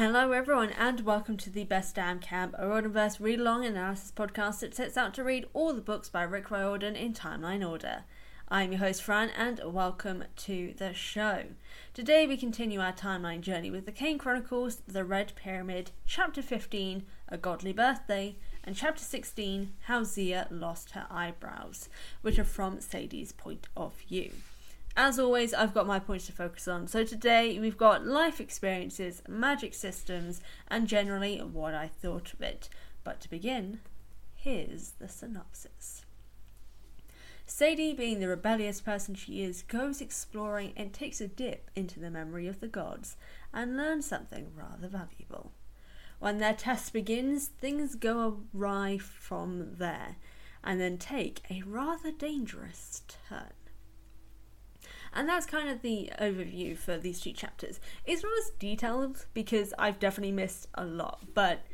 Hello, everyone, and welcome to the Best Damn Camp, a Riordanverse read along analysis podcast that sets out to read all the books by Rick Riordan in timeline order. I'm your host, Fran, and welcome to the show. Today, we continue our timeline journey with the Kane Chronicles, The Red Pyramid, Chapter 15, A Godly Birthday, and Chapter 16, How Zia Lost Her Eyebrows, which are from Sadie's point of view. As always, I've got my points to focus on. So today we've got life experiences, magic systems, and generally what I thought of it. But to begin, here's the synopsis. Sadie, being the rebellious person she is, goes exploring and takes a dip into the memory of the gods and learns something rather valuable. When their test begins, things go awry from there and then take a rather dangerous turn. And that's kind of the overview for these two chapters. It's not as detailed because I've definitely missed a lot, but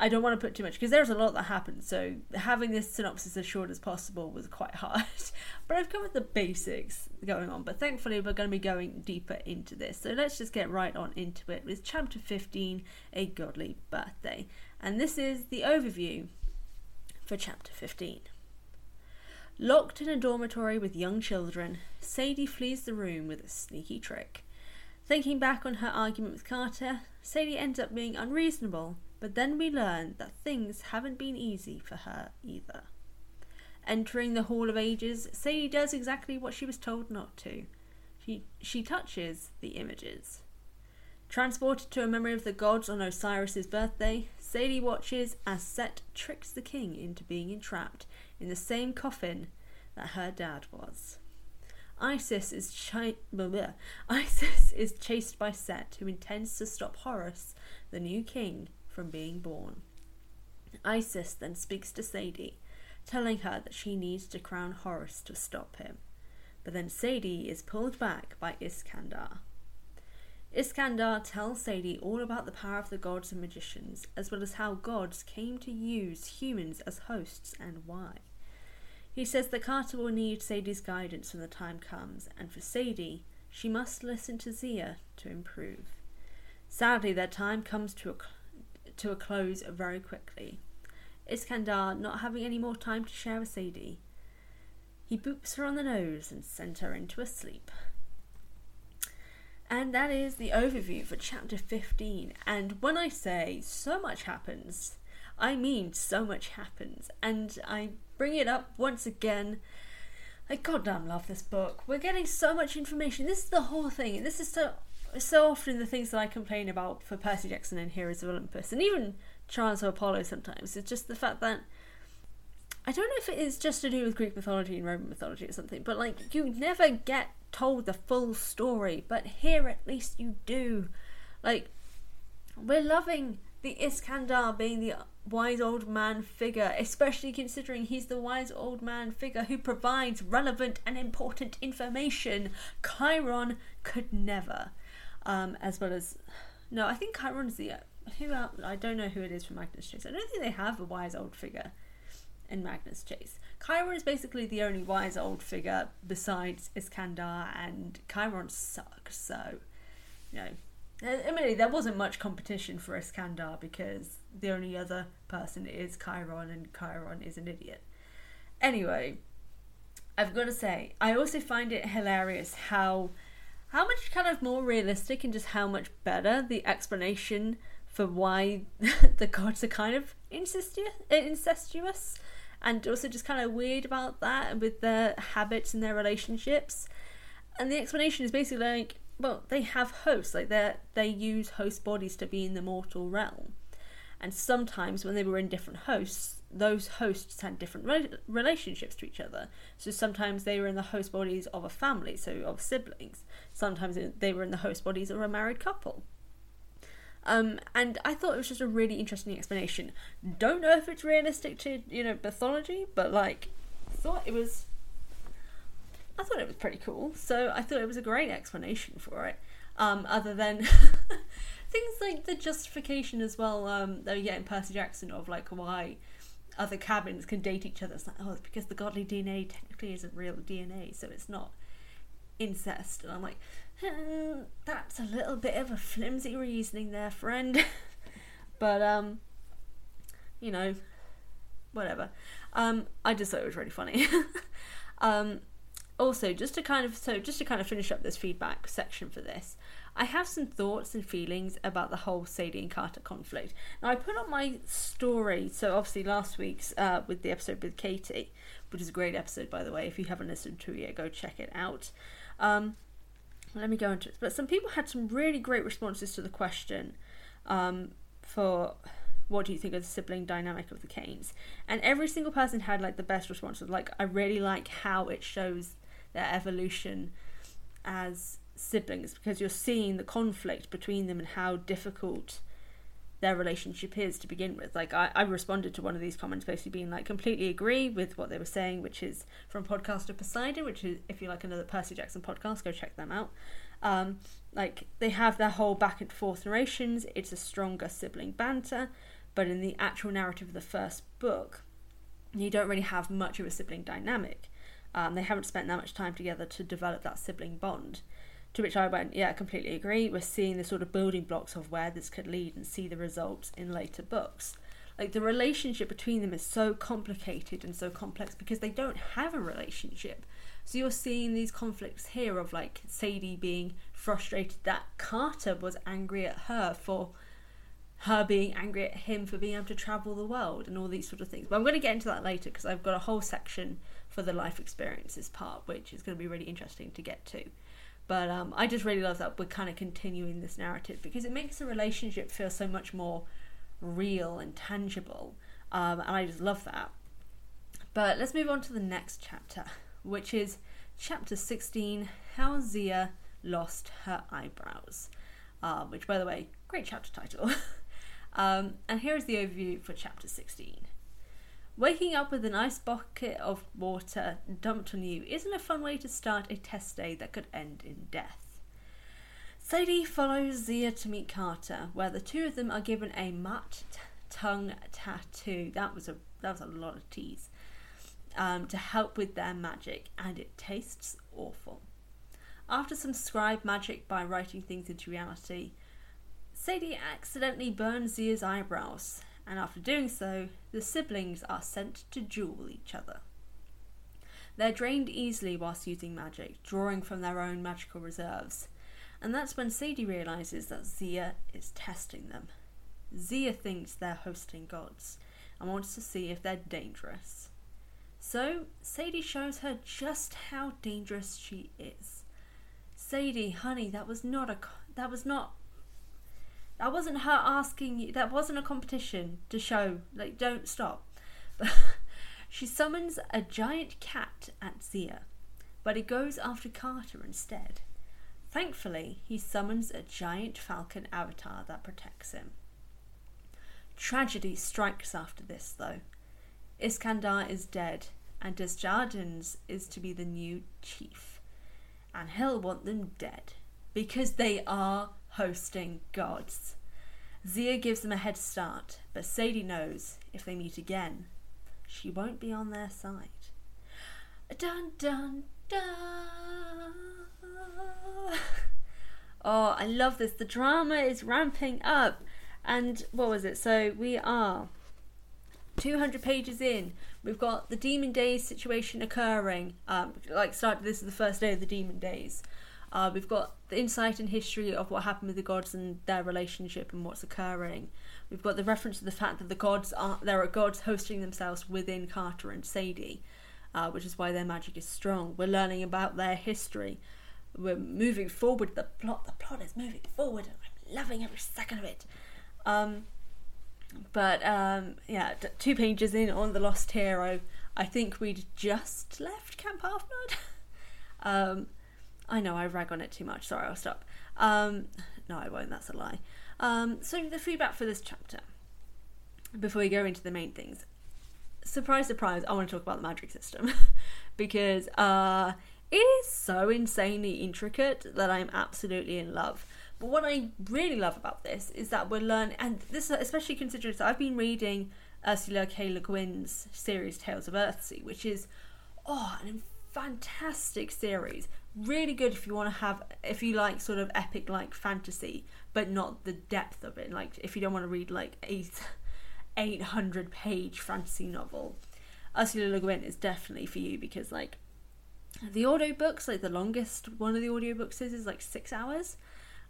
I don't want to put too much because there's a lot that happened. So having this synopsis as short as possible was quite hard. but I've covered the basics going on. But thankfully, we're going to be going deeper into this. So let's just get right on into it with chapter 15 A Godly Birthday. And this is the overview for chapter 15. Locked in a dormitory with young children, Sadie flees the room with a sneaky trick. Thinking back on her argument with Carter, Sadie ends up being unreasonable, but then we learn that things haven't been easy for her either. Entering the Hall of Ages, Sadie does exactly what she was told not to. She, she touches the images. Transported to a memory of the gods on Osiris's birthday, Sadie watches as Set tricks the king into being entrapped in the same coffin that her dad was. Isis is, chi- Isis is chased by Set, who intends to stop Horus, the new king, from being born. Isis then speaks to Sadie, telling her that she needs to crown Horus to stop him. But then Sadie is pulled back by Iskandar. Iskandar tells Sadie all about the power of the gods and magicians, as well as how gods came to use humans as hosts and why. He says that Carter will need Sadie's guidance when the time comes, and for Sadie, she must listen to Zia to improve. Sadly, their time comes to a, to a close very quickly. Iskandar, not having any more time to share with Sadie, he boops her on the nose and sends her into a sleep. And that is the overview for chapter 15. And when I say so much happens, I mean so much happens. And I bring it up once again. I goddamn love this book. We're getting so much information. This is the whole thing. This is so so often the things that I complain about for Percy Jackson and Heroes of Olympus, and even Trials of Apollo sometimes. It's just the fact that I don't know if it is just to do with Greek mythology and Roman mythology or something, but like you never get told the full story, but here at least you do. Like we're loving the Iskandar being the wise old man figure, especially considering he's the wise old man figure who provides relevant and important information. Chiron could never. Um, as well as, no, I think Chiron's the who else? I don't know who it is from Magnus Chase. I don't think they have a wise old figure in Magnus Chase. Chiron is basically the only wise old figure besides Iskandar, and Chiron sucks. So, you know, Admittedly, there wasn't much competition for Iskandar because the only other person is Chiron, and Chiron is an idiot. Anyway, I've got to say, I also find it hilarious how how much kind of more realistic and just how much better the explanation for why the gods are kind of incestuous, incestuous and also just kind of weird about that with their habits and their relationships. And the explanation is basically like well, they have hosts. Like they they use host bodies to be in the mortal realm, and sometimes when they were in different hosts, those hosts had different re- relationships to each other. So sometimes they were in the host bodies of a family, so of siblings. Sometimes they were in the host bodies of a married couple. Um, and I thought it was just a really interesting explanation. Don't know if it's realistic to you know mythology, but like, thought it was. I thought it was pretty cool, so I thought it was a great explanation for it. Um, other than things like the justification as well um, that we get in Percy Jackson of like why other cabins can date each other. It's like, oh, it's because the godly DNA technically isn't real DNA, so it's not incest. And I'm like, hmm, that's a little bit of a flimsy reasoning there, friend. but, um, you know, whatever. Um, I just thought it was really funny. um, also, just to kind of so just to kind of finish up this feedback section for this, I have some thoughts and feelings about the whole Sadie and Carter conflict. Now, I put on my story, so obviously last week's uh, with the episode with Katie, which is a great episode, by the way. If you haven't listened to it yet, go check it out. Um, let me go into it. But some people had some really great responses to the question um, for what do you think of the sibling dynamic of the Kanes? And every single person had like the best responses. Like, I really like how it shows their evolution as siblings because you're seeing the conflict between them and how difficult their relationship is to begin with. Like I, I responded to one of these comments basically being like completely agree with what they were saying, which is from podcaster Poseidon, which is if you like another Percy Jackson podcast, go check them out. Um, like they have their whole back and forth narrations, it's a stronger sibling banter, but in the actual narrative of the first book, you don't really have much of a sibling dynamic. Um, they haven't spent that much time together to develop that sibling bond. To which I went, yeah, I completely agree. We're seeing the sort of building blocks of where this could lead and see the results in later books. Like the relationship between them is so complicated and so complex because they don't have a relationship. So you're seeing these conflicts here of like Sadie being frustrated that Carter was angry at her for her being angry at him for being able to travel the world and all these sort of things. But I'm going to get into that later because I've got a whole section for the life experiences part, which is going to be really interesting to get to. But um, I just really love that we're kind of continuing this narrative because it makes the relationship feel so much more real and tangible. Um, and I just love that. But let's move on to the next chapter, which is chapter 16 How Zia Lost Her Eyebrows. Um, which, by the way, great chapter title. um, and here is the overview for chapter 16. Waking up with an ice bucket of water dumped on you isn't a fun way to start a test day that could end in death. Sadie follows Zia to meet Carter, where the two of them are given a mut tongue tattoo. That was a that was a lot of tease. Um, to help with their magic, and it tastes awful. After some scribe magic by writing things into reality, Sadie accidentally burns Zia's eyebrows, and after doing so, the siblings are sent to duel each other. They're drained easily whilst using magic, drawing from their own magical reserves, and that's when Sadie realizes that Zia is testing them. Zia thinks they're hosting gods and wants to see if they're dangerous. So, Sadie shows her just how dangerous she is. Sadie, honey, that was not a that was not that wasn't her asking you. That wasn't a competition to show. Like, don't stop. she summons a giant cat at Zia, but he goes after Carter instead. Thankfully, he summons a giant falcon avatar that protects him. Tragedy strikes after this, though. Iskandar is dead, and Desjardins is to be the new chief. And he'll want them dead, because they are hosting gods. Zia gives them a head start, but Sadie knows if they meet again, she won't be on their side. Dun dun dun. Oh, I love this. The drama is ramping up. And what was it? So we are 200 pages in. We've got the Demon Days situation occurring. Um, like, start. This is the first day of the Demon Days. Uh, we've got the insight and history of what happened with the gods and their relationship and what's occurring. We've got the reference to the fact that the gods are there are gods hosting themselves within Carter and Sadie, uh, which is why their magic is strong. We're learning about their history. we're moving forward. The plot, the plot is moving forward, and I'm loving every second of it. Um, but um, yeah, two pages in on the Lost Hero, I think we'd just left Camp Half Blood. um, I know I rag on it too much. Sorry, I'll stop. Um, no, I won't. That's a lie. Um, so the feedback for this chapter, before we go into the main things, surprise, surprise, I want to talk about the magic system because uh, it is so insanely intricate that I'm absolutely in love. But what I really love about this is that we're learning, and this especially considering that I've been reading Ursula K. Le Guin's series Tales of Earthsea, which is oh, an fantastic series. Really good if you want to have, if you like sort of epic like fantasy, but not the depth of it. Like if you don't want to read like eight, 800 page fantasy novel, Ursula Le Guin is definitely for you because like the audiobooks, like the longest one of the audiobooks is, is like six hours.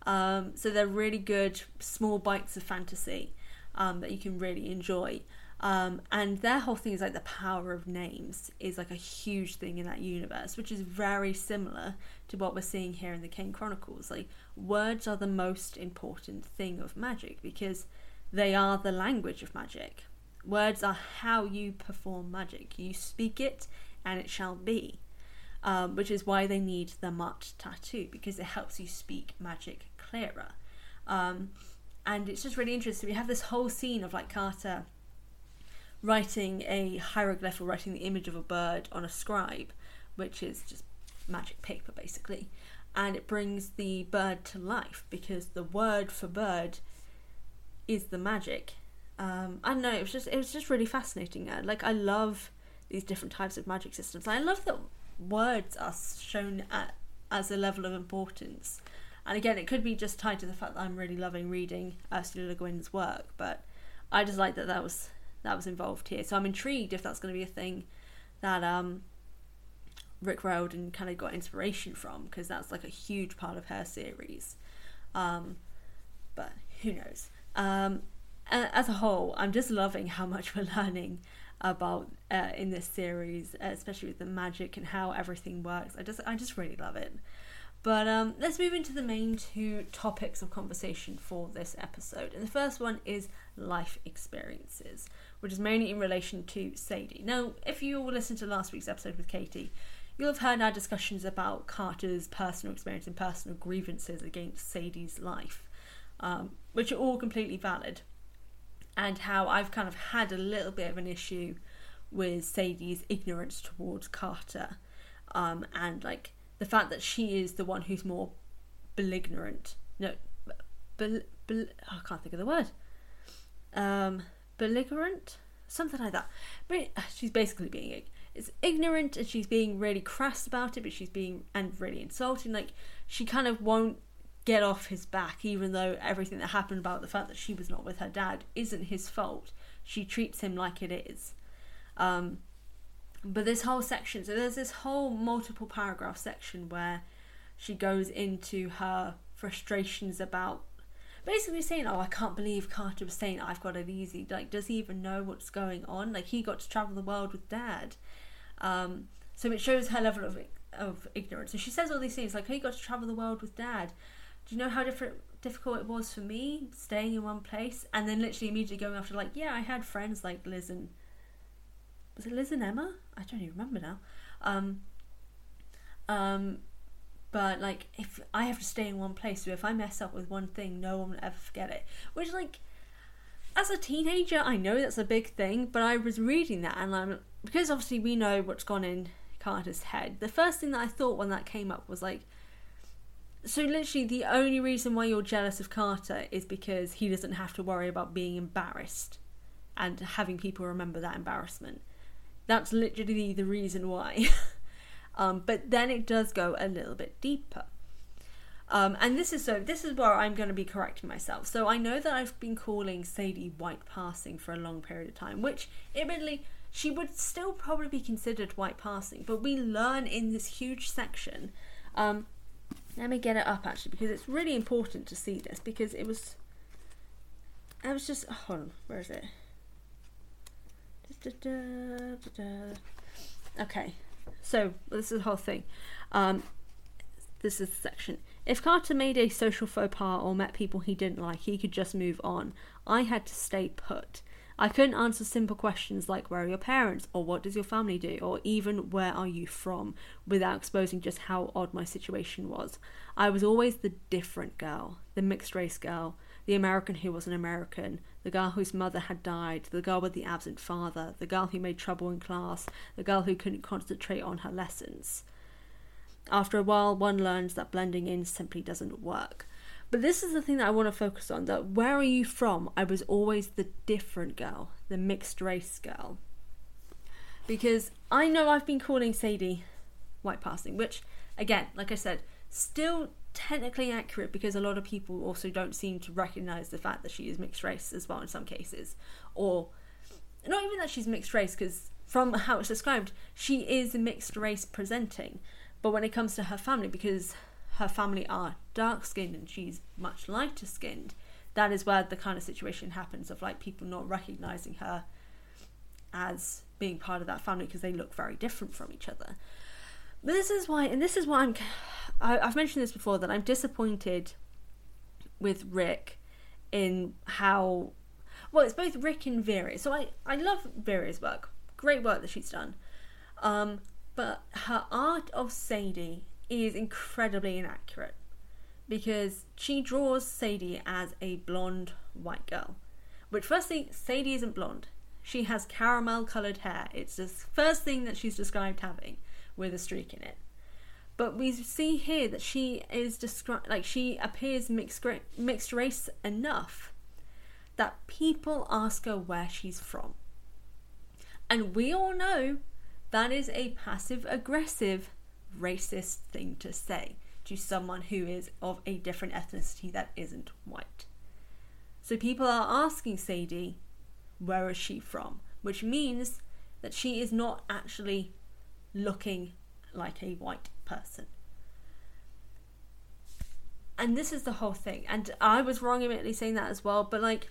Um, so they're really good small bites of fantasy um, that you can really enjoy. Um, and their whole thing is like the power of names is like a huge thing in that universe, which is very similar to what we're seeing here in the Kane Chronicles. Like words are the most important thing of magic because they are the language of magic. Words are how you perform magic. You speak it and it shall be. Um, which is why they need the Mut tattoo because it helps you speak magic clearer. Um, and it's just really interesting. We have this whole scene of like Carter writing a hieroglyph or writing the image of a bird on a scribe, which is just magic paper basically. And it brings the bird to life because the word for bird is the magic. Um, I don't know. It was just it was just really fascinating. Like I love these different types of magic systems. I love that words are shown at, as a level of importance. And again, it could be just tied to the fact that I'm really loving reading Ursula Le Guin's work, but I just like that that was that was involved here. So I'm intrigued if that's going to be a thing that um, Rick Riordan kind of got inspiration from, because that's like a huge part of her series. Um, but who knows? Um, as a whole, I'm just loving how much we're learning about uh, in this series, especially with the magic and how everything works. I just, I just really love it. But um, let's move into the main two topics of conversation for this episode. And the first one is life experiences, which is mainly in relation to Sadie. Now, if you all listened to last week's episode with Katie, you'll have heard our discussions about Carter's personal experience and personal grievances against Sadie's life, um, which are all completely valid, and how I've kind of had a little bit of an issue with Sadie's ignorance towards Carter, um, and like the fact that she is the one who's more belligerent. No, bel, bel, I can't think of the word. Um, belligerent, something like that. But she's basically being it's ignorant, and she's being really crass about it. But she's being and really insulting. Like she kind of won't get off his back, even though everything that happened about the fact that she was not with her dad isn't his fault. She treats him like it is. Um, but this whole section, so there's this whole multiple paragraph section where she goes into her frustrations about basically saying, "Oh, I can't believe Carter was saying I've got it easy. Like, does he even know what's going on? Like, he got to travel the world with Dad." Um, so it shows her level of of ignorance. So she says all these things like, "He got to travel the world with Dad." Do you know how different difficult it was for me staying in one place and then literally immediately going after like, yeah, I had friends like Liz and was it Liz and Emma? I don't even remember now. Um, um, but like if I have to stay in one place, so if I mess up with one thing, no one will ever forget it. Which like as a teenager, I know that's a big thing, but I was reading that and I'm because obviously we know what's gone in Carter's head. The first thing that I thought when that came up was like, so literally the only reason why you're jealous of Carter is because he doesn't have to worry about being embarrassed and having people remember that embarrassment. That's literally the reason why. um, but then it does go a little bit deeper. Um, and this is so this is where I'm going to be correcting myself. So I know that I've been calling Sadie white passing for a long period of time, which admittedly she would still probably be considered white passing. But we learn in this huge section. Um, let me get it up actually because it's really important to see this because it was. I was just hold on, where is it? Okay, so this is the whole thing. Um, this is the section. If Carter made a social faux pas or met people he didn't like, he could just move on. I had to stay put. I couldn't answer simple questions like where are your parents or what does your family do or even where are you from without exposing just how odd my situation was. I was always the different girl, the mixed race girl, the American who was an American, the girl whose mother had died, the girl with the absent father, the girl who made trouble in class, the girl who couldn't concentrate on her lessons. After a while, one learns that blending in simply doesn't work. But this is the thing that I want to focus on that where are you from? I was always the different girl, the mixed race girl. Because I know I've been calling Sadie white passing, which, again, like I said, still technically accurate because a lot of people also don't seem to recognize the fact that she is mixed race as well in some cases. Or not even that she's mixed race, because from how it's described, she is a mixed race presenting. But when it comes to her family, because her family are dark skinned and she's much lighter skinned, that is where the kind of situation happens of like people not recognizing her as being part of that family because they look very different from each other. But this is why, and this is why I'm, I, I've mentioned this before that I'm disappointed with Rick in how, well, it's both Rick and Viria. So I, I love Viria's work, great work that she's done. Um, but her art of Sadie is incredibly inaccurate because she draws Sadie as a blonde white girl. Which, firstly, Sadie isn't blonde. She has caramel coloured hair. It's the first thing that she's described having with a streak in it. But we see here that she is described like she appears mixed mixed race enough that people ask her where she's from. And we all know that is a passive aggressive racist thing to say to someone who is of a different ethnicity that isn't white. So people are asking Sadie, where is she from? Which means that she is not actually looking like a white person. And this is the whole thing. And I was wrong immediately saying that as well, but like,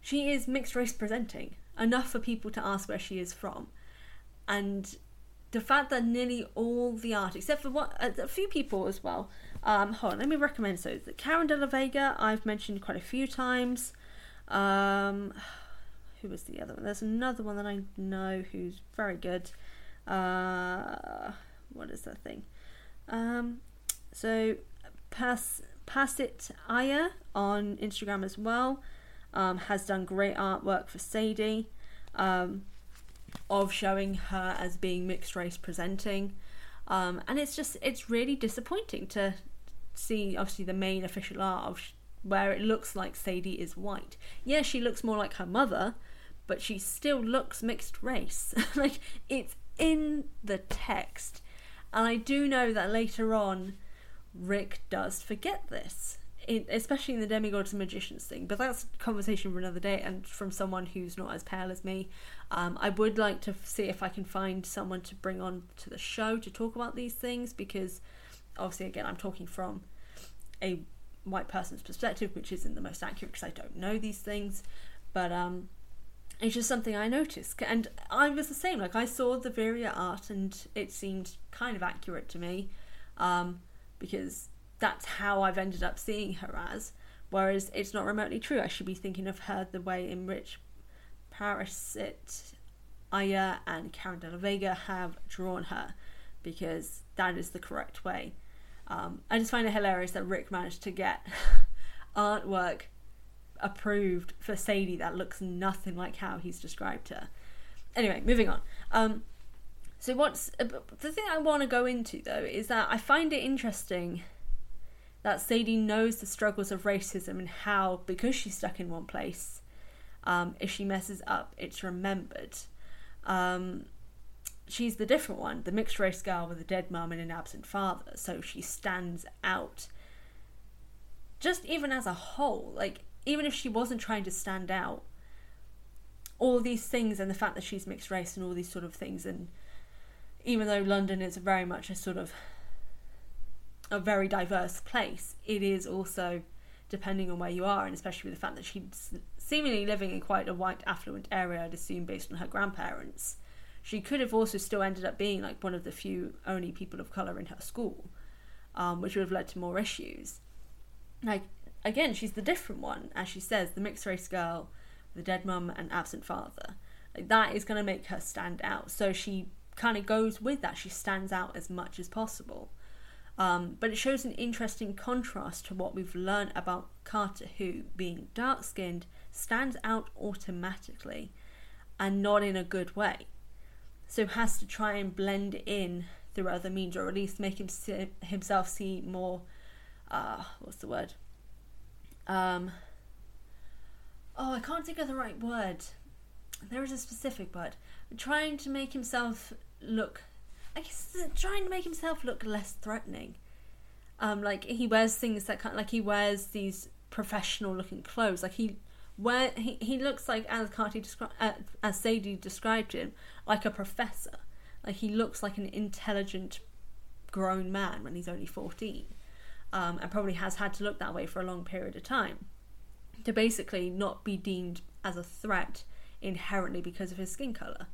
she is mixed race presenting enough for people to ask where she is from. And the fact that nearly all the art, except for what a few people as well, um, hold on, let me recommend so Karen De La Vega I've mentioned quite a few times. Um, who was the other one? There's another one that I know who's very good. Uh, what is that thing? Um, so Pass pass it Aya on Instagram as well um, has done great artwork for Sadie. Um, of showing her as being mixed race presenting. Um, and it's just, it's really disappointing to see, obviously, the main official art of sh- where it looks like Sadie is white. Yeah, she looks more like her mother, but she still looks mixed race. like, it's in the text. And I do know that later on, Rick does forget this in, especially in the demigods and magicians thing. But that's a conversation for another day, and from someone who's not as pale as me. Um, I would like to see if I can find someone to bring on to the show to talk about these things because, obviously, again, I'm talking from a white person's perspective, which isn't the most accurate because I don't know these things. But um, it's just something I noticed, and I was the same. Like I saw the Viria art, and it seemed kind of accurate to me, um, because that's how I've ended up seeing her as. Whereas it's not remotely true. I should be thinking of her the way in which Parasit, Aya, and Karen de la Vega have drawn her, because that is the correct way. Um, I just find it hilarious that Rick managed to get artwork approved for Sadie that looks nothing like how he's described her. Anyway, moving on. Um, so what's uh, the thing I want to go into though is that I find it interesting that Sadie knows the struggles of racism and how, because she's stuck in one place, um, if she messes up, it's remembered. Um, she's the different one, the mixed race girl with a dead mum and an absent father, so she stands out. Just even as a whole, like, even if she wasn't trying to stand out, all these things and the fact that she's mixed race and all these sort of things, and even though London is very much a sort of a very diverse place, it is also depending on where you are, and especially with the fact that she's seemingly living in quite a white affluent area, I'd assume based on her grandparents. She could have also still ended up being like one of the few only people of colour in her school. um, which would have led to more issues. Like again, she's the different one, as she says, the mixed race girl, the dead mum and absent father. Like that is going to make her stand out. So she kind of goes with that. She stands out as much as possible. Um, but it shows an interesting contrast to what we've learned about Carter, who, being dark skinned, stands out automatically and not in a good way. So has to try and blend in through other means, or at least make him himself see more. Uh, what's the word? Um, oh, I can't think of the right word. There is a specific word. Trying to make himself look I guess trying to make himself look less threatening. Um, like he wears things that kind of, like he wears these professional looking clothes. Like he wear he, he looks like as Carty described uh, as Sadie described him like a professor. Like he looks like an intelligent grown man when he's only fourteen, um, and probably has had to look that way for a long period of time to basically not be deemed as a threat inherently because of his skin color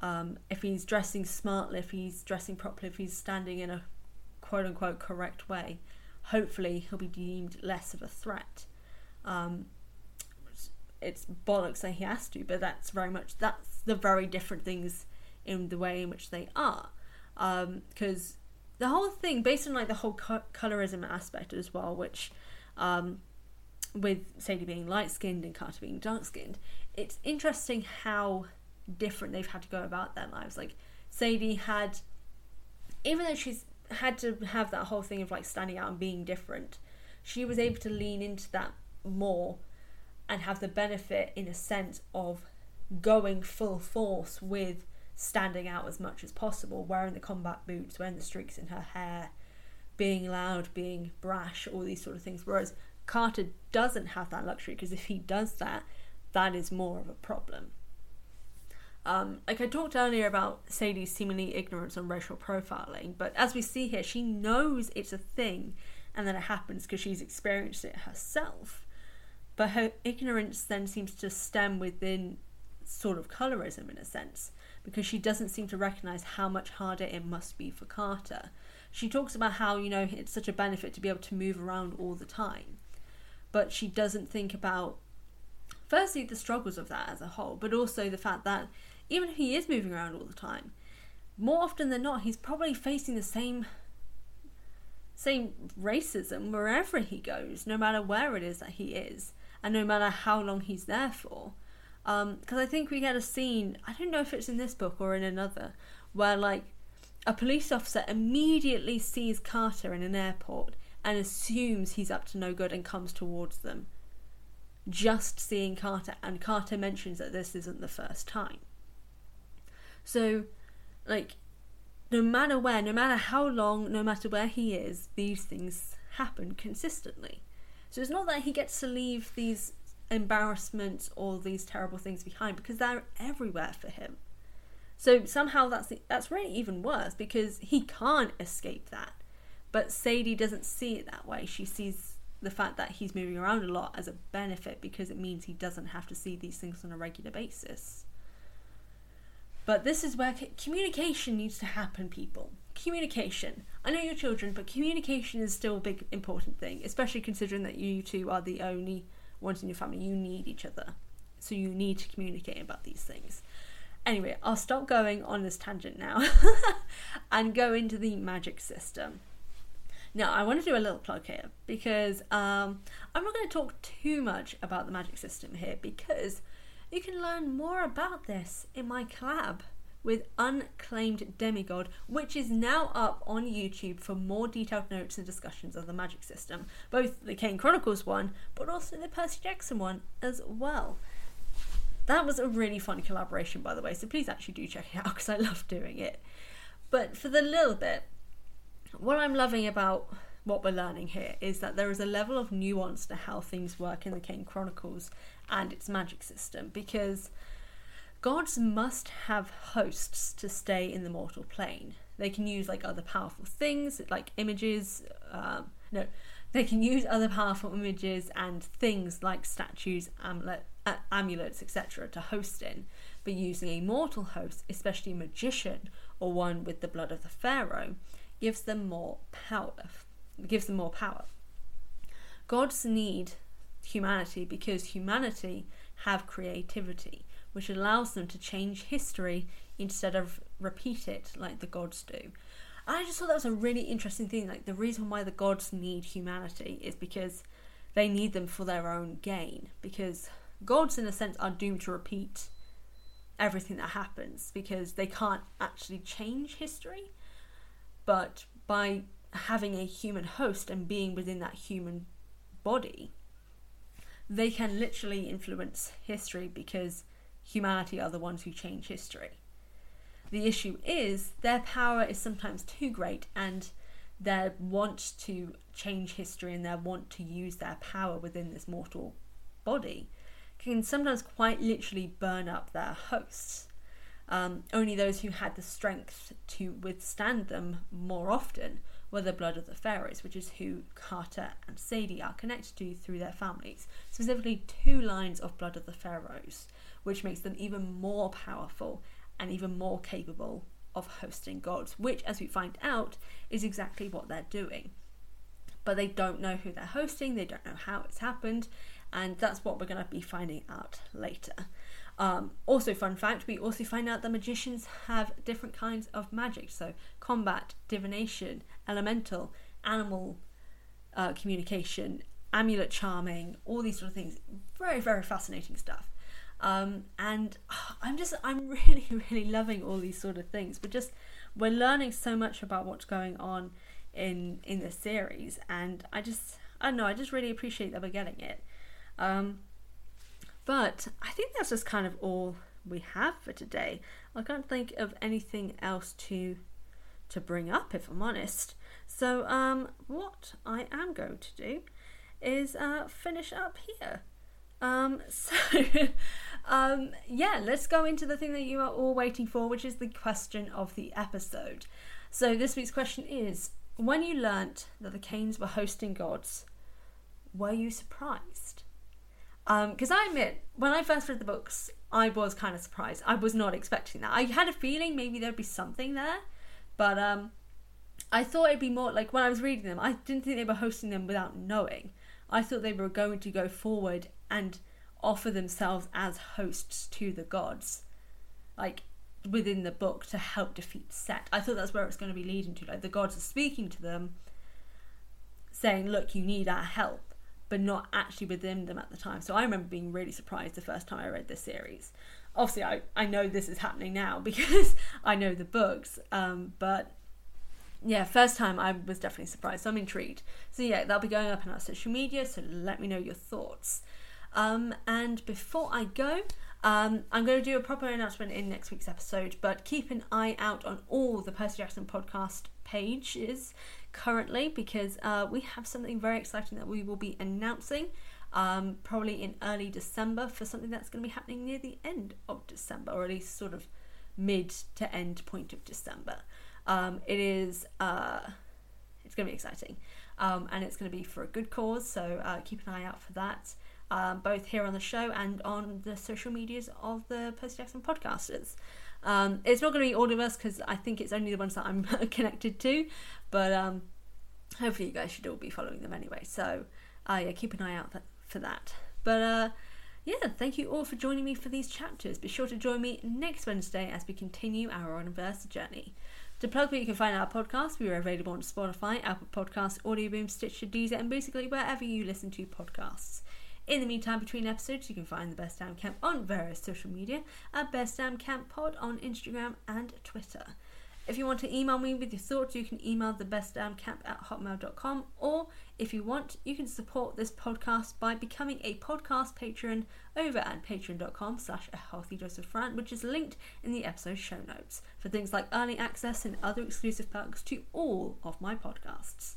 um, if he's dressing smartly, if he's dressing properly, if he's standing in a quote unquote correct way, hopefully he'll be deemed less of a threat. Um, it's bollocks that he has to, but that's very much that's the very different things in the way in which they are. Because um, the whole thing, based on like the whole co- colorism aspect as well, which um, with Sadie being light skinned and Carter being dark skinned, it's interesting how different they've had to go about their lives. Like Sadie had, even though she's had to have that whole thing of like standing out and being different, she was able to lean into that more and have the benefit, in a sense, of going full force with standing out as much as possible, wearing the combat boots, wearing the streaks in her hair, being loud, being brash, all these sort of things. Whereas Carter doesn't have that luxury because if he does that, that is more of a problem. Um, like I talked earlier about Sadie's seemingly ignorance on racial profiling, but as we see here, she knows it's a thing and that it happens because she's experienced it herself. But her ignorance then seems to stem within sort of colorism in a sense, because she doesn't seem to recognize how much harder it must be for Carter. She talks about how, you know, it's such a benefit to be able to move around all the time, but she doesn't think about firstly the struggles of that as a whole, but also the fact that even if he is moving around all the time, more often than not, he's probably facing the same same racism wherever he goes, no matter where it is that he is, and no matter how long he's there for. Because um, I think we get a scene, I don't know if it's in this book or in another, where like a police officer immediately sees Carter in an airport and assumes he's up to no good and comes towards them. Just seeing Carter, and Carter mentions that this isn't the first time. So, like, no matter where, no matter how long, no matter where he is, these things happen consistently. So it's not that he gets to leave these embarrassments or these terrible things behind because they're everywhere for him. So somehow that's that's really even worse because he can't escape that. But Sadie doesn't see it that way. She sees the fact that he's moving around a lot as a benefit because it means he doesn't have to see these things on a regular basis. But this is where communication needs to happen, people. Communication. I know you're children, but communication is still a big important thing, especially considering that you two are the only ones in your family. You need each other. So you need to communicate about these things. Anyway, I'll stop going on this tangent now and go into the magic system. Now, I want to do a little plug here because um, I'm not going to talk too much about the magic system here because you can learn more about this in my collab with Unclaimed Demigod, which is now up on YouTube for more detailed notes and discussions of the magic system, both the Kane Chronicles one, but also the Percy Jackson one as well. That was a really fun collaboration, by the way, so please actually do check it out because I love doing it. But for the little bit, what I'm loving about what we're learning here is that there is a level of nuance to how things work in the Kane Chronicles and its magic system because gods must have hosts to stay in the mortal plane. They can use like other powerful things, like images. Um, no, they can use other powerful images and things like statues, amulet, uh, amulets, etc., to host in. But using a mortal host, especially a magician or one with the blood of the pharaoh, gives them more power. Gives them more power. Gods need humanity because humanity have creativity, which allows them to change history instead of repeat it like the gods do. I just thought that was a really interesting thing. Like the reason why the gods need humanity is because they need them for their own gain. Because gods, in a sense, are doomed to repeat everything that happens because they can't actually change history. But by having a human host and being within that human body, they can literally influence history because humanity are the ones who change history. The issue is their power is sometimes too great and their want to change history and their want to use their power within this mortal body can sometimes quite literally burn up their hosts. Um, only those who had the strength to withstand them more often were the blood of the pharaohs, which is who Carter and Sadie are connected to through their families. Specifically, two lines of blood of the pharaohs, which makes them even more powerful and even more capable of hosting gods, which, as we find out, is exactly what they're doing. But they don't know who they're hosting, they don't know how it's happened, and that's what we're going to be finding out later. Um, also, fun fact, we also find out that magicians have different kinds of magic. So, combat, divination, elemental, animal uh, communication, amulet charming, all these sort of things. Very, very fascinating stuff. Um, and I'm just, I'm really, really loving all these sort of things. We're just, we're learning so much about what's going on in in the series, and I just, I don't know, I just really appreciate that we're getting it. Um, but I think that's just kind of all we have for today. I can't think of anything else to to bring up, if I'm honest. So, um, what I am going to do is uh, finish up here. Um, so, um, yeah, let's go into the thing that you are all waiting for, which is the question of the episode. So, this week's question is When you learnt that the Kanes were hosting gods, were you surprised? Because um, I admit, when I first read the books, I was kind of surprised. I was not expecting that. I had a feeling maybe there'd be something there, but um, I thought it'd be more like when I was reading them, I didn't think they were hosting them without knowing. I thought they were going to go forward and offer themselves as hosts to the gods, like within the book to help defeat Set. I thought that's where it's going to be leading to. Like the gods are speaking to them, saying, "Look, you need our help." but not actually within them at the time. So I remember being really surprised the first time I read this series. Obviously, I, I know this is happening now because I know the books, um, but yeah, first time I was definitely surprised. So I'm intrigued. So yeah, that'll be going up on our social media. So let me know your thoughts. Um, and before I go, um, I'm going to do a proper announcement in next week's episode, but keep an eye out on all the Percy Jackson podcast pages currently because uh, we have something very exciting that we will be announcing um, probably in early December for something that's going to be happening near the end of December or at least sort of mid to end point of December. Um, it is uh, it's going to be exciting um, and it's going to be for a good cause, so uh, keep an eye out for that. Um, both here on the show and on the social medias of the Percy Jackson podcasters. Um, it's not going to be all of us because I think it's only the ones that I'm connected to, but um, hopefully you guys should all be following them anyway. So uh, yeah, keep an eye out for that. But uh, yeah, thank you all for joining me for these chapters. Be sure to join me next Wednesday as we continue our Universe journey. To plug where you can find our podcast, we are available on Spotify, Apple Podcasts, Audioboom, Stitcher, Deezer, and basically wherever you listen to podcasts. In the meantime, between episodes, you can find the Best Damn Camp on various social media at Best Damn Camp Pod on Instagram and Twitter. If you want to email me with your thoughts, you can email the camp at hotmail.com or if you want, you can support this podcast by becoming a podcast patron over at patreon.com slash a healthy dose of Fran, which is linked in the episode show notes for things like early access and other exclusive perks to all of my podcasts.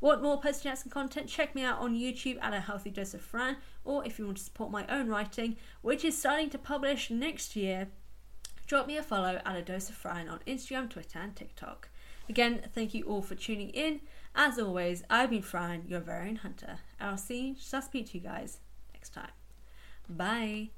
Want more Percy Jackson content? Check me out on YouTube at A Healthy Dose of Fran, or if you want to support my own writing, which is starting to publish next year, drop me a follow at A Dose of Fran on Instagram, Twitter, and TikTok. Again, thank you all for tuning in. As always, I've been Fran, your very own hunter. I'll see, shall speak to you guys next time. Bye.